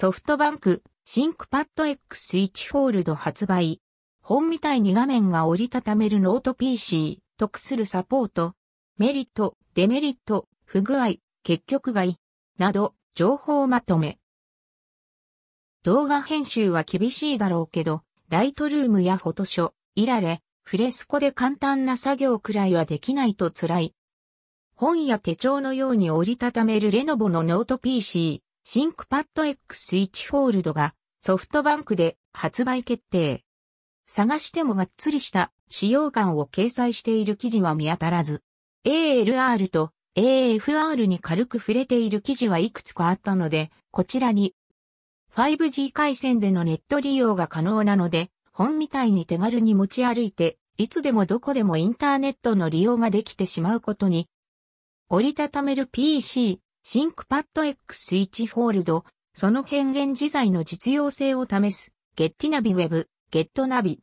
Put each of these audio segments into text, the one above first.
ソフトバンク、シンクパッド X1 フォールド発売。本みたいに画面が折りたためるノート PC、得するサポート、メリット、デメリット、不具合、結局外、など、情報まとめ。動画編集は厳しいだろうけど、 Lightroom やフォトショ、イラレ、 Fresco で簡単な作業くらいはできないと辛い。本や手帳のように折りたためる Lenovo のノート PC、シンクパッド X1 フォールドがソフトバンクで発売決定。探してもがっつりした使用感を掲載している記事は見当たらず、ALR と AFR に軽く触れている記事はいくつかあったので、こちらに 5G 回線でのネット利用が可能なので、本みたいに手軽に持ち歩いて、いつでもどこでもインターネットの利用ができてしまうことに、折りたためる PC、 ThinkPad X1 Fold、その変幻自在の実用性を試す、 GetNavi web、GetNavi。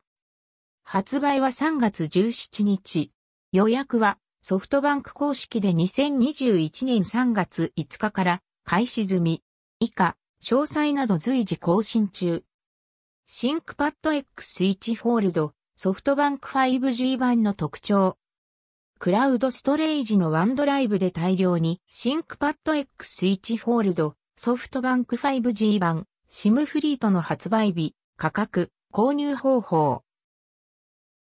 発売は3月17日。予約はソフトバンク公式で2021年3月5日から開始済み。以下、詳細など随時更新中。 ThinkPad X1 Fold、ソフトバンク 5G 版の特徴。クラウドストレージの OneDrive で大量にシンクパッド X1 フォールド、ソフトバンク 5G 版、 SIM フリーの発売日、価格、購入方法。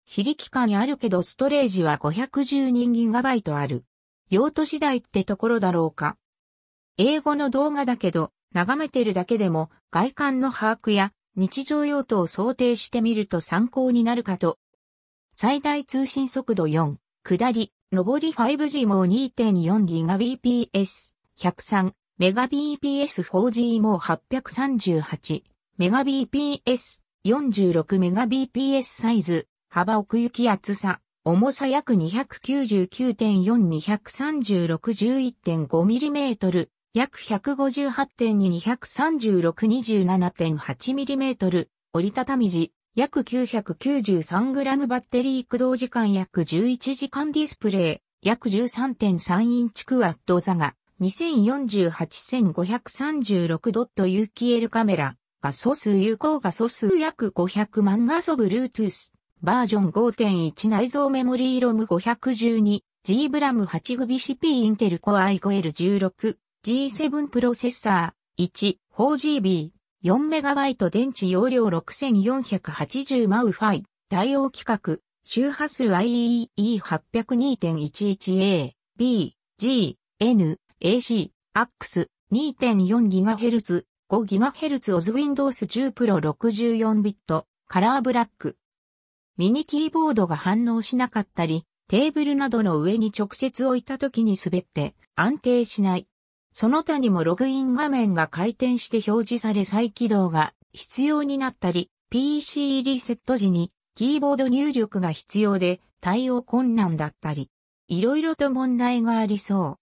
非力感あるけどストレージは 512GB ある。用途次第ってところだろうか。英語の動画だけど、眺めてるだけでも外観の把握や日常用途を想定してみると参考になるかと。最大通信速度4、下り、上り 5G も 2.4GBps、103、Mbps4G も838、Mbps、46Mbps サイズ、幅奥行き厚さ、重さ約 299.4-236-11.5mm、約 158.223627.8mm、折りたたみ時、約 993g バッテリー駆動時間約11時間ディスプレイ、約13.3インチクワッド座が、2048,536ドット有機 L カメラ、画素数有効画素数約500万画素 Bluetooth、バージョン5.1内蔵メモリーロム512、G ブラム8グビ CP インテル Core i5L16、G7 プロセッサー、1、4GB、4MB 電池容量6480マウファイ、対応規格、周波数 IEE802.11A、B、G、N、AC、AX、2.4GHz、5GHz オズ Windows 10 Pro 64ビット、カラーブラック。ミニキーボードが反応しなかったり、テーブルなどの上に直接置いた時に滑って安定しない。その他にもログイン画面が回転して表示され再起動が必要になったり、PC リセット時にキーボード入力が必要で対応困難だったり、いろいろと問題がありそう。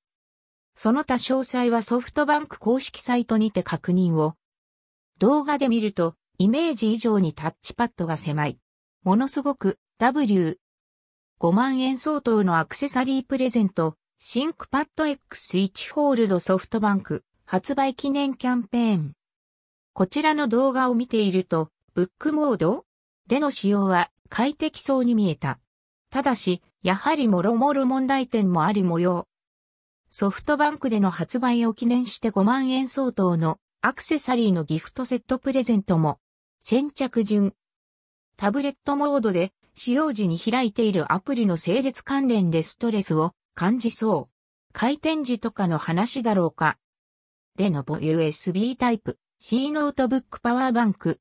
その他詳細はソフトバンク公式サイトにて確認を。動画で見ると、イメージ以上にタッチパッドが狭い。ものすごく W。5万円相当のアクセサリープレゼント、シンクパッド X1 フォールドソフトバンク発売記念キャンペーン。こちらの動画を見ていると、ブックモードでの使用は快適そうに見えた。ただし、やはりもろもろ問題点もある模様。ソフトバンクでの発売を記念して5万円相当のアクセサリーのギフトセットプレゼントも先着順。タブレットモードで使用時に開いているアプリの整列関連でストレスを感じそう。回転時とかの話だろうか。レノボ USB タイプ C ノートブックパワーバンク。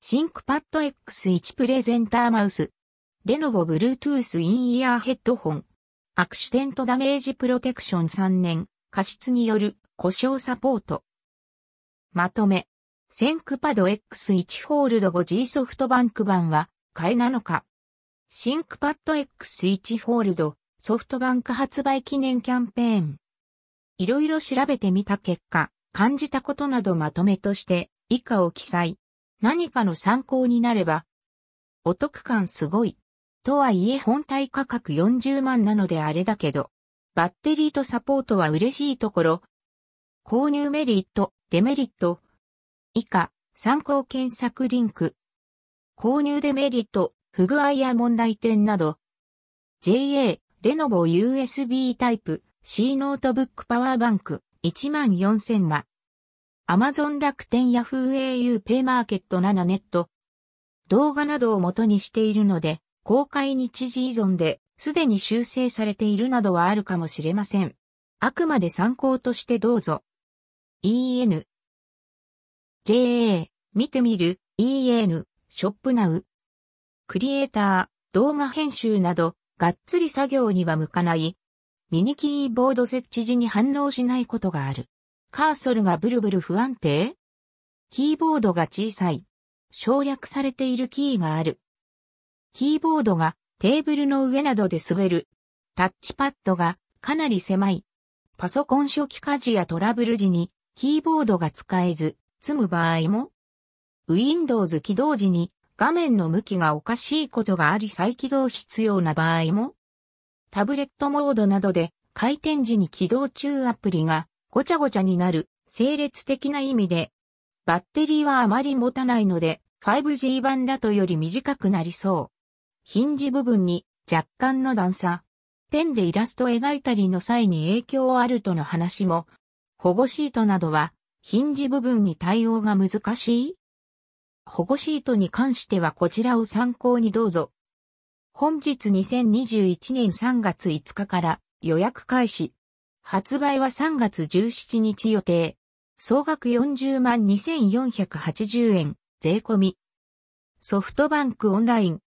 ThinkPad X1 プレゼンターマウス。レノボ Bluetooth インイヤーヘッドホン。アクシデントダメージプロテクション3年。過失による故障サポート。まとめ。 ThinkPad X1 Fold 5G ソフトバンク版は買いなのかシンクパッド X1 フォールドソフトバンク発売記念キャンペーン。いろいろ調べてみた結果、感じたことなどまとめとして以下を記載。何かの参考になれば。お得感すごい。とはいえ本体価格40万なのであれだけど、バッテリーとサポートは嬉しいところ。購入メリット、デメリット。以下、参考検索リンク。購入デメリット、不具合や問題点など。JA、レノボ USB タイプ、C ノートブックパワーバンク、14000マ。アマゾン楽天ヤフー au ペイマーケット7ネット。動画などを元にしているので、公開日時依存で、すでに修正されているなどはあるかもしれません。あくまで参考としてどうぞ。EN。JA、見てみる、EN、ショップナウ。クリエイター、動画編集など、がっつり作業には向かない。ミニキーボード設置時に反応しないことがある。カーソルがブルブル不安定キーボードが小さい。省略されているキーがある。キーボードがテーブルの上などで滑る。タッチパッドがかなり狭い。パソコン初期火事やトラブル時にキーボードが使えず、積む場合も Windows 起動時に画面の向きがおかしいことがあり再起動必要な場合もタブレットモードなどで回転時に起動中アプリがごちゃごちゃになる、整列的な意味で、バッテリーはあまり持たないので、5G 版だとより短くなりそう。ヒンジ部分に若干の段差。ペンでイラスト描いたりの際に影響あるとの話も、保護シートなどは、ヒンジ部分に対応が難しい？保護シートに関してはこちらを参考にどうぞ。本日2021年3月5日から予約開始。発売は3月17日予定。総額40万2480円、税込み。ソフトバンクオンライン。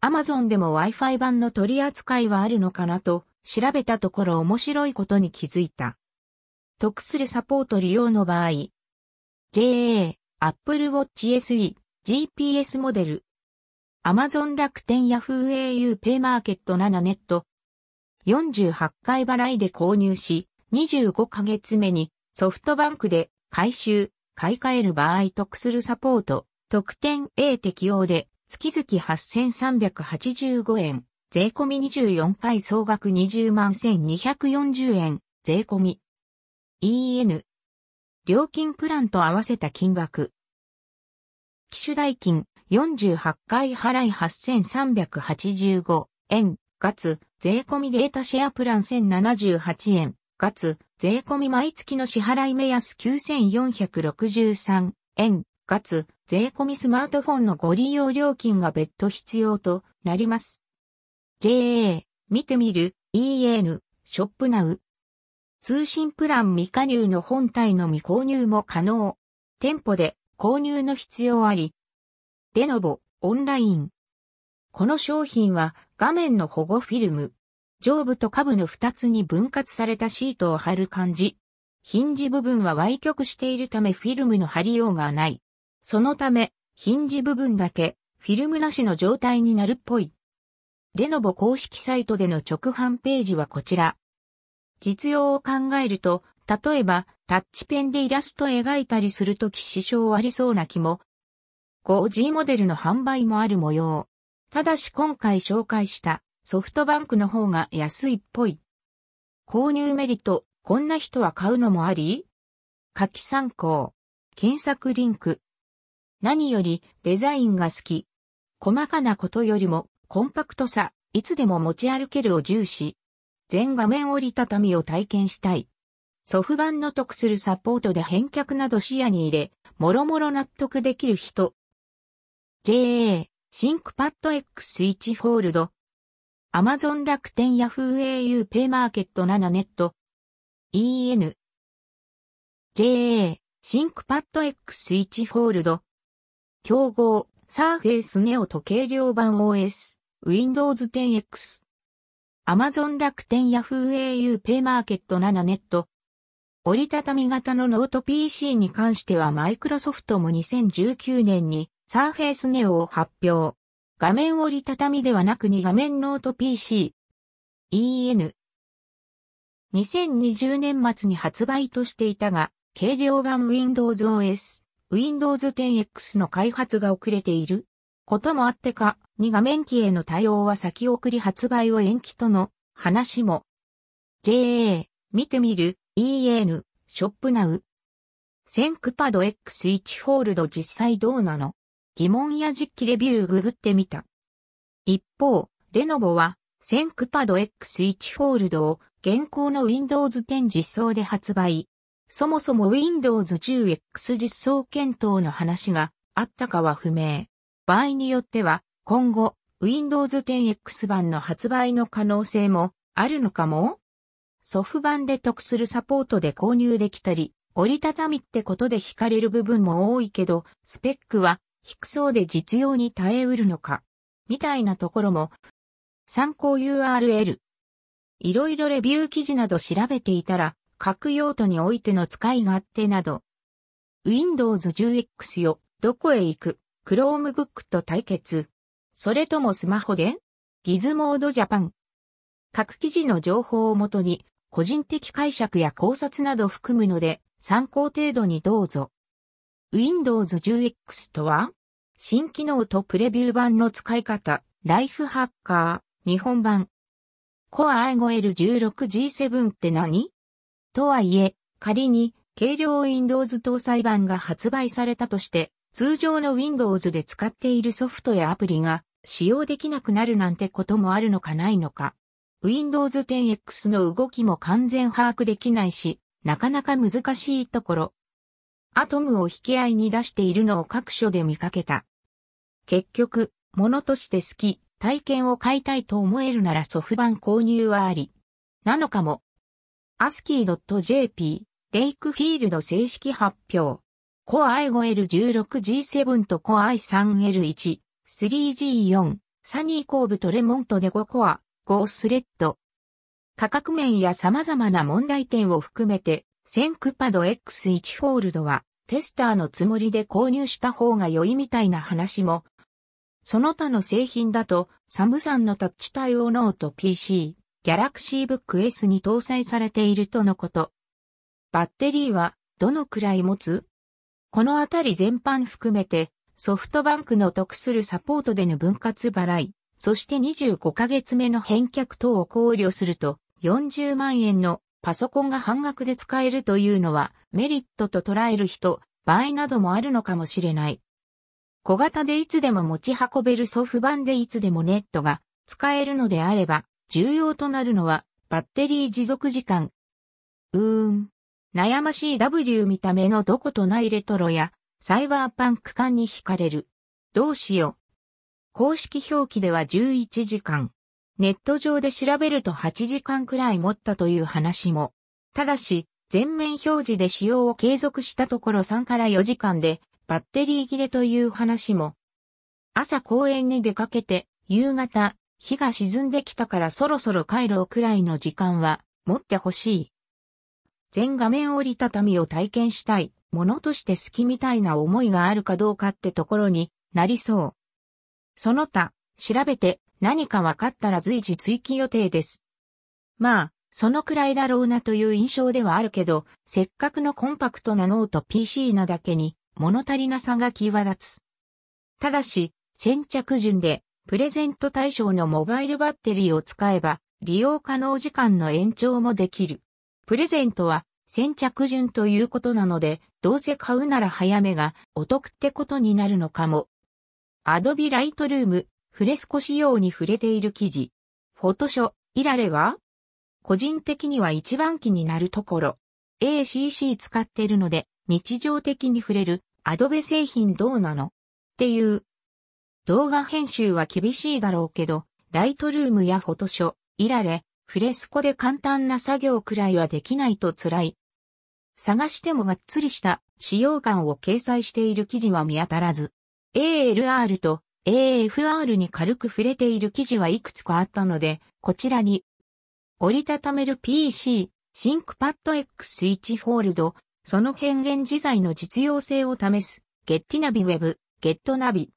アマゾンでも Wi-Fi 版の取り扱いはあるのかなと調べたところ面白いことに気づいた。得するサポート利用の場合。JA、Apple Watch SE、GPS モデル。Amazon 楽天 Yahoo au ペイマーケット7ネット48回払いで購入し、25ヶ月目にソフトバンクで回収、買い替える場合得するサポート、特典 A 適用で月々8385円、税込み24回総額20万1240円、税込み。EN。料金プランと合わせた金額。機種代金48回払い8385円、かつ、税込みデータシェアプラン1078円、かつ、税込み毎月の支払い目安9463円、かつ、税込みスマートフォンのご利用料金が別途必要となります。JA、見てみる、EN、ショップナウ。通信プラン未加入の本体の未購入も可能。店舗で購入の必要あり。レノボ、オンライン。この商品は画面の保護フィルム。上部と下部の二つに分割されたシートを貼る感じ。ヒンジ部分は歪曲しているためフィルムの貼りようがない。そのため、ヒンジ部分だけフィルムなしの状態になるっぽい。レノボ公式サイトでの直販ページはこちら。実用を考えると、例えばタッチペンでイラスト描いたりするとき支障ありそうな気も。5G モデルの販売もある模様。ただし今回紹介したソフトバンクの方が安いっぽい。購入メリット、こんな人は買うのもあり？書き参考。検索リンク。何よりデザインが好き。細かなことよりもコンパクトさ、いつでも持ち歩けるを重視。全画面折りたたみを体験したい。ソフ版の得するサポートで返却など視野に入れ、もろもろ納得できる人。JA ThinkPad X1 Fold。アマゾン楽天ヤフー au ペイマーケット7ネット。EN。JA ThinkPad X1 Fold。競合、 Surface Neo と軽量版 OS、Windows 10X。アマゾン楽天ヤフー au ペイマーケット7ネット。折りたたみ型のノート PC に関してはマイクロソフトも2019年に Surface Neo を発表。画面折りたたみではなく2画面ノート PC。EN。2020年末に発売としていたが、軽量版 Windows OS、Windows 10X の開発が遅れていることもあってか、2画面機への対応は先送り発売を延期との話も。JA、見てみる、EN、ショップナウ。センクパド X1 フォールド実際どうなの？疑問や実機レビューググってみた。一方、レノボは、センクパド X1 フォールドを現行の Windows 10実装で発売。そもそも Windows 10X 実装検討の話があったかは不明。場合によっては、今後、Windows 10X 版の発売の可能性もあるのかも？ソフ版で得するサポートで購入できたり、折りたたみってことで惹かれる部分も多いけど、スペックは低そうで実用に耐えうるのか、みたいなところも、参考 URL。いろいろレビュー記事など調べていたら、各用途においての使い勝手など、Windows 10X よ、どこへ行く、Chromebook と対決。それともスマホで？ギズモードジャパン。各記事の情報をもとに、個人的解釈や考察など含むので、参考程度にどうぞ。Windows 10X とは新機能とプレビュー版の使い方、ライフハッカー、日本版。Core i5L16G7 って何？とはいえ、仮に、軽量 Windows 搭載版が発売されたとして、通常の Windows で使っているソフトやアプリが使用できなくなるなんてこともあるのかないのか。Windows 10X の動きも完全把握できないし、なかなか難しいところ。アトムを引き合いに出しているのを各所で見かけた。結局、物として好き、体験を買いたいと思えるならソフ版購入はあり。なのかも。ASCII.jp、レイクフィールド正式発表。Core i5L16G7 と Core i3L1、3G4、サニーコーブとレモントで5コア、5スレッド。価格面や様々な問題点を含めて、センクパド X1 フォールドはテスターのつもりで購入した方が良いみたいな話も。その他の製品だと、サムスンのタッチ対応ノート PC、Galaxy Book S に搭載されているとのこと。バッテリーはどのくらい持つ？このあたり全般含めて、ソフトバンクの得するサポートでの分割払い、そして25ヶ月目の返却等を考慮すると、40万円のパソコンが半額で使えるというのはメリットと捉える人、場合などもあるのかもしれない。小型でいつでも持ち運べるソフ版でいつでもネットが使えるのであれば、重要となるのはバッテリー持続時間。うーん。悩ましい W 見た目のどことないレトロやサイバーパンク感に惹かれる。どうしよう。公式表記では11時間。ネット上で調べると8時間くらい持ったという話も。ただし、全面表示で使用を継続したところ3から4時間でバッテリー切れという話も。朝公園に出かけて、夕方、日が沈んできたからそろそろ帰ろうくらいの時間は持ってほしい。全画面折りたたみを体験したい、ものとして好きみたいな思いがあるかどうかってところになりそう。その他、調べて何か分かったら随時追記予定です。まあ、そのくらいだろうなという印象ではあるけど、せっかくのコンパクトなノート PC なだけに物足りなさが際立つ。ただし、先着順でプレゼント対象のモバイルバッテリーを使えば利用可能時間の延長もできる。プレゼントは先着順ということなので、どうせ買うなら早めがお得ってことになるのかも。Adobe Lightroom フレスコ仕様に触れている記事。フォトショ、イラレは？個人的には一番気になるところ。ACC 使ってるので日常的に触れるアドベ製品どうなの？っていう。動画編集は厳しいだろうけど、 Lightroom やフォトショ、イラレ、 Fresco で簡単な作業くらいはできないと辛い。探してもがっつりした使用感を掲載している記事は見当たらず、ALR と AFR に軽く触れている記事はいくつかあったので、こちらに、折りたためる PC、 ThinkPad X1 Fold、その変幻自在の実用性を試す、ゲッティナビウェブ、ゲットナビ。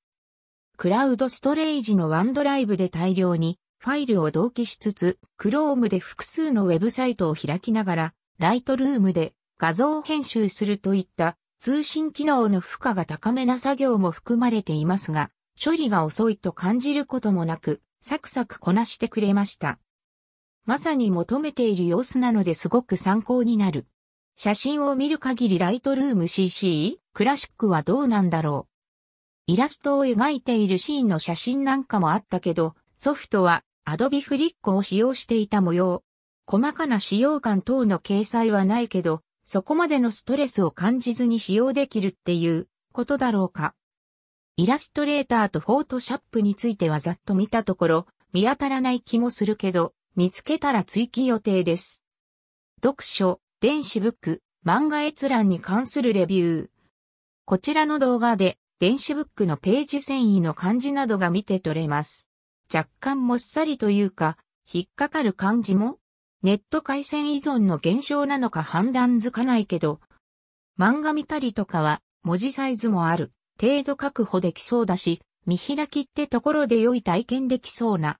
クラウドストレージのワンドライブで大量にファイルを同期しつつ、Chrome で複数のウェブサイトを開きながら、ライトルームで画像編集するといった通信機能の負荷が高めな作業も含まれていますが、処理が遅いと感じることもなく、サクサクこなしてくれました。まさに求めている様子なのですごく参考になる。写真を見る限りライトルーム CC クラシックはどうなんだろう。イラストを描いているシーンの写真なんかもあったけど、ソフトは Adobe フリックを使用していた模様。細かな使用感等の掲載はないけど、そこまでのストレスを感じずに使用できるっていうことだろうか。イラストレーターとフォートシャップについてはざっと見たところ、見当たらない気もするけど、見つけたら追記予定です。読書、電子ブック、漫画閲覧に関するレビュー。こちらの動画で、電子ブックのページ遷移の漢字などが見て取れます。若干もっさりというか、引っかかる漢字も、ネット回線依存の減少なのか判断づかないけど、漫画見たりとかは、文字サイズもある、程度確保できそうだし、見開きってところで良い体験できそうな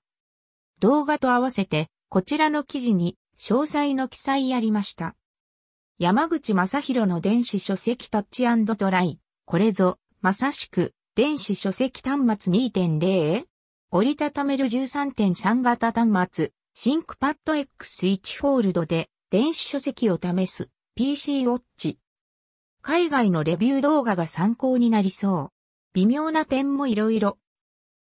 動画と合わせて、こちらの記事に詳細の記載ありました。山口真弘の電子書籍タッチドライ。これぞ、まさしく、電子書籍端末2.0折りたためる13.3型端末、シンクパッド X1 フォールドで電子書籍を試す PC Watch。海外のレビュー動画が参考になりそう。微妙な点もいろいろ。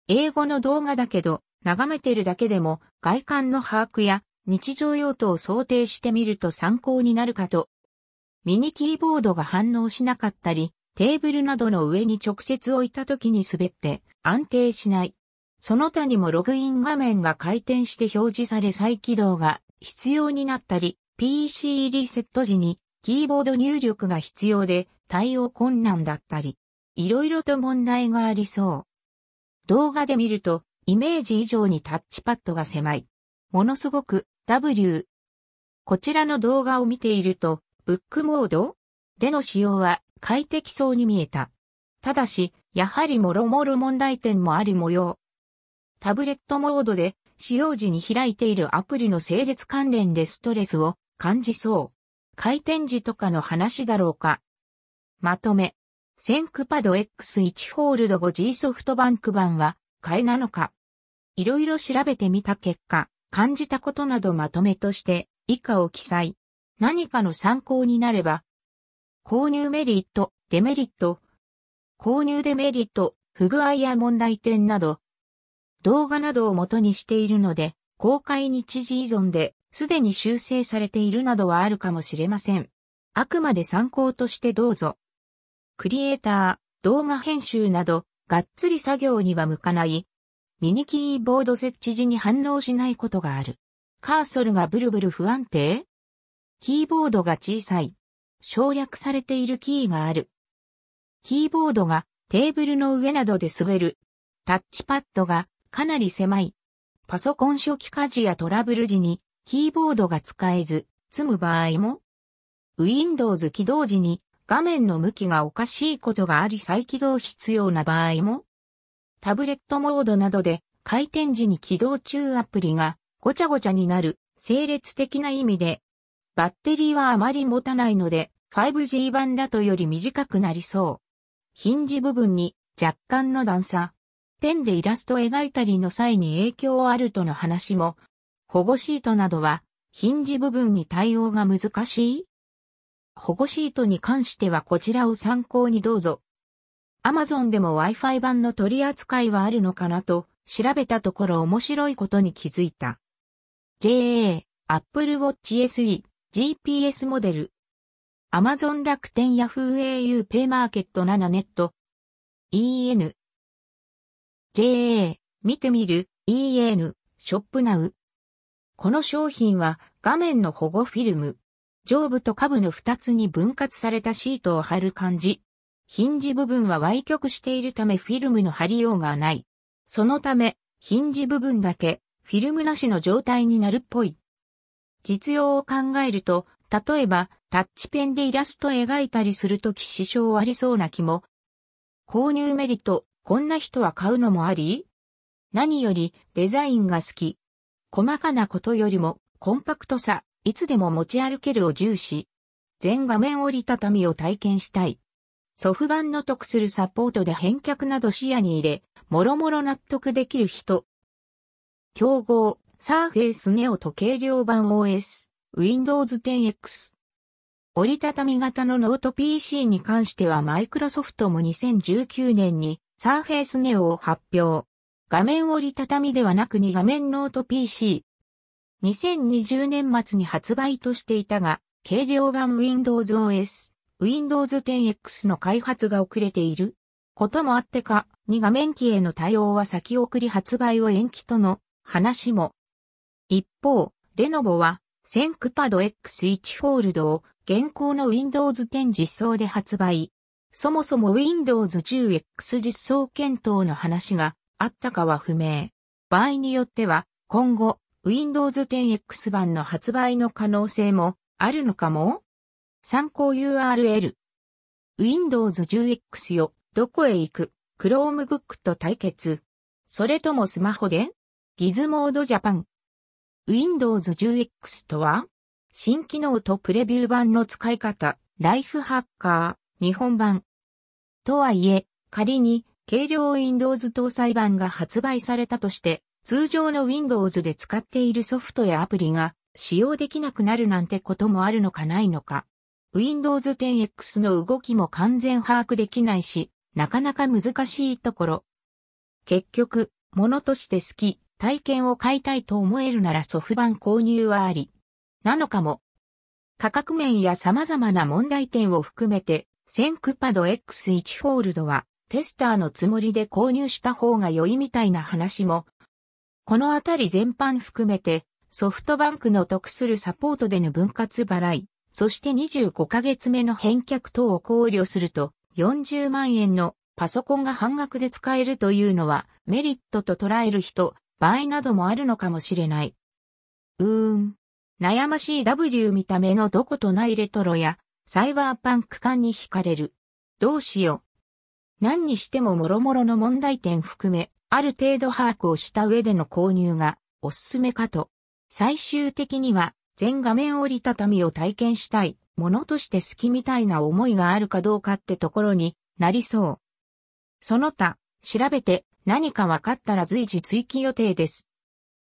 英語の動画だけど、眺めてるだけでも外観の把握や日常用途を想定してみると参考になるかと。ミニキーボードが反応しなかったり、テーブルなどの上に直接置いた時に滑って安定しない。その他にもログイン画面が回転して表示され再起動が必要になったり、PC リセット時にキーボード入力が必要で対応困難だったり、いろいろと問題がありそう。動画で見るとイメージ以上にタッチパッドが狭い。ものすごく W。こちらの動画を見ていると、ブックモードでの使用は快適そうに見えた。ただし、やはりもろもろ問題点もある模様。タブレットモードで使用時に開いているアプリの整列関連でストレスを感じそう。回転時とかの話だろうか。まとめ。センクパド X1 フォールド 5G ソフトバンク版は買えなのかいろいろ調べてみた結果、感じたことなどまとめとして以下を記載。何かの参考になれば、購入メリット、デメリット、購入デメリット、不具合や問題点など、動画などを元にしているので、公開日時依存ですでに修正されているなどはあるかもしれません。あくまで参考としてどうぞ。クリエイター、動画編集など、がっつり作業には向かないミニキーボード設置時に反応しないことがある。カーソルがブルブル不安定？キーボードが小さい。省略されているキーがある。キーボードがテーブルの上などで滑る。タッチパッドがかなり狭い。パソコン初期家事やトラブル時にキーボードが使えず積む場合も Windows 起動時に画面の向きがおかしいことがあり再起動必要な場合もタブレットモードなどで回転時に起動中アプリがごちゃごちゃになる整列的な意味で、バッテリーはあまり持たないので 5G 版だとより短くなりそう。ヒンジ部分に若干の段差。ペンでイラストを描いたりの際に影響あるとの話も、保護シートなどはヒンジ部分に対応が難しい？保護シートに関してはこちらを参考にどうぞ。Amazon でも Wi-Fi 版の取り扱いはあるのかなと調べたところ面白いことに気づいた。JA、Apple Watch SE、GPS モデル。Amazon 楽天 Yahoo au ペイマーケット7ネット。EN。JA、見てみる、EN、ショップナウ。この商品は画面の保護フィルム。上部と下部の2つに分割されたシートを貼る感じ。ヒンジ部分は歪曲しているためフィルムの貼りようがない。そのため、ヒンジ部分だけフィルムなしの状態になるっぽい。実用を考えると、例えばタッチペンでイラスト描いたりするとき支障ありそうな気も。購入メリット、こんな人は買うのもあり何よりデザインが好き。細かなことよりもコンパクトさ、いつでも持ち歩けるを重視。全画面折りたたみを体験したい。ソフ版の得するサポートで返却など視野に入れ、もろもろ納得できる人。競合、サーフェイスネオと軽量版 OS、Windows 10X。折りたたみ型のノート PC に関してはマイクロソフトも2019年に Surface Neo を発表。画面折りたたみではなく2画面ノート PC。2020年末に発売としていたが、軽量版 Windows OS、Windows 10X の開発が遅れていることもあってか、2画面機への対応は先送り発売を延期との話も。一方、レノボは、センクパド X1 フォールドを現行の Windows 10実装で発売。そもそも Windows 10X 実装検討の話があったかは不明。場合によっては、今後、Windows 10X 版の発売の可能性もあるのかも？参考 URL。Windows 10X よ、どこへ行く ?Chromebook と対決。それともスマホで？ギズモードジャパン。Windows 10X とは？新機能とプレビュー版の使い方、ライフハッカー、日本版。とはいえ、仮に軽量 Windows 搭載版が発売されたとして、通常の Windows で使っているソフトやアプリが使用できなくなるなんてこともあるのかないのか。Windows 10X の動きも完全把握できないし、なかなか難しいところ。結局、ものとして好き、体験を買いたいと思えるならソフ版購入はあり。なのかも。価格面や様々な問題点を含めて、センクパド X1 フォールドはテスターのつもりで購入した方が良いみたいな話も。このあたり全般含めてソフトバンクの得するサポートでの分割払い、そして25ヶ月目の返却等を考慮すると40万円のパソコンが半額で使えるというのはメリットと捉える人、場合などもあるのかもしれない。うーん。悩ましい W 見た目のどことないレトロやサイバーパンク感に惹かれる。どうしよう。何にしても諸々の問題点含め、ある程度把握をした上での購入がおすすめかと。最終的には全画面折りたたみを体験したいものとして好きみたいな思いがあるかどうかってところになりそう。その他、調べて何か分かったら随時追記予定です。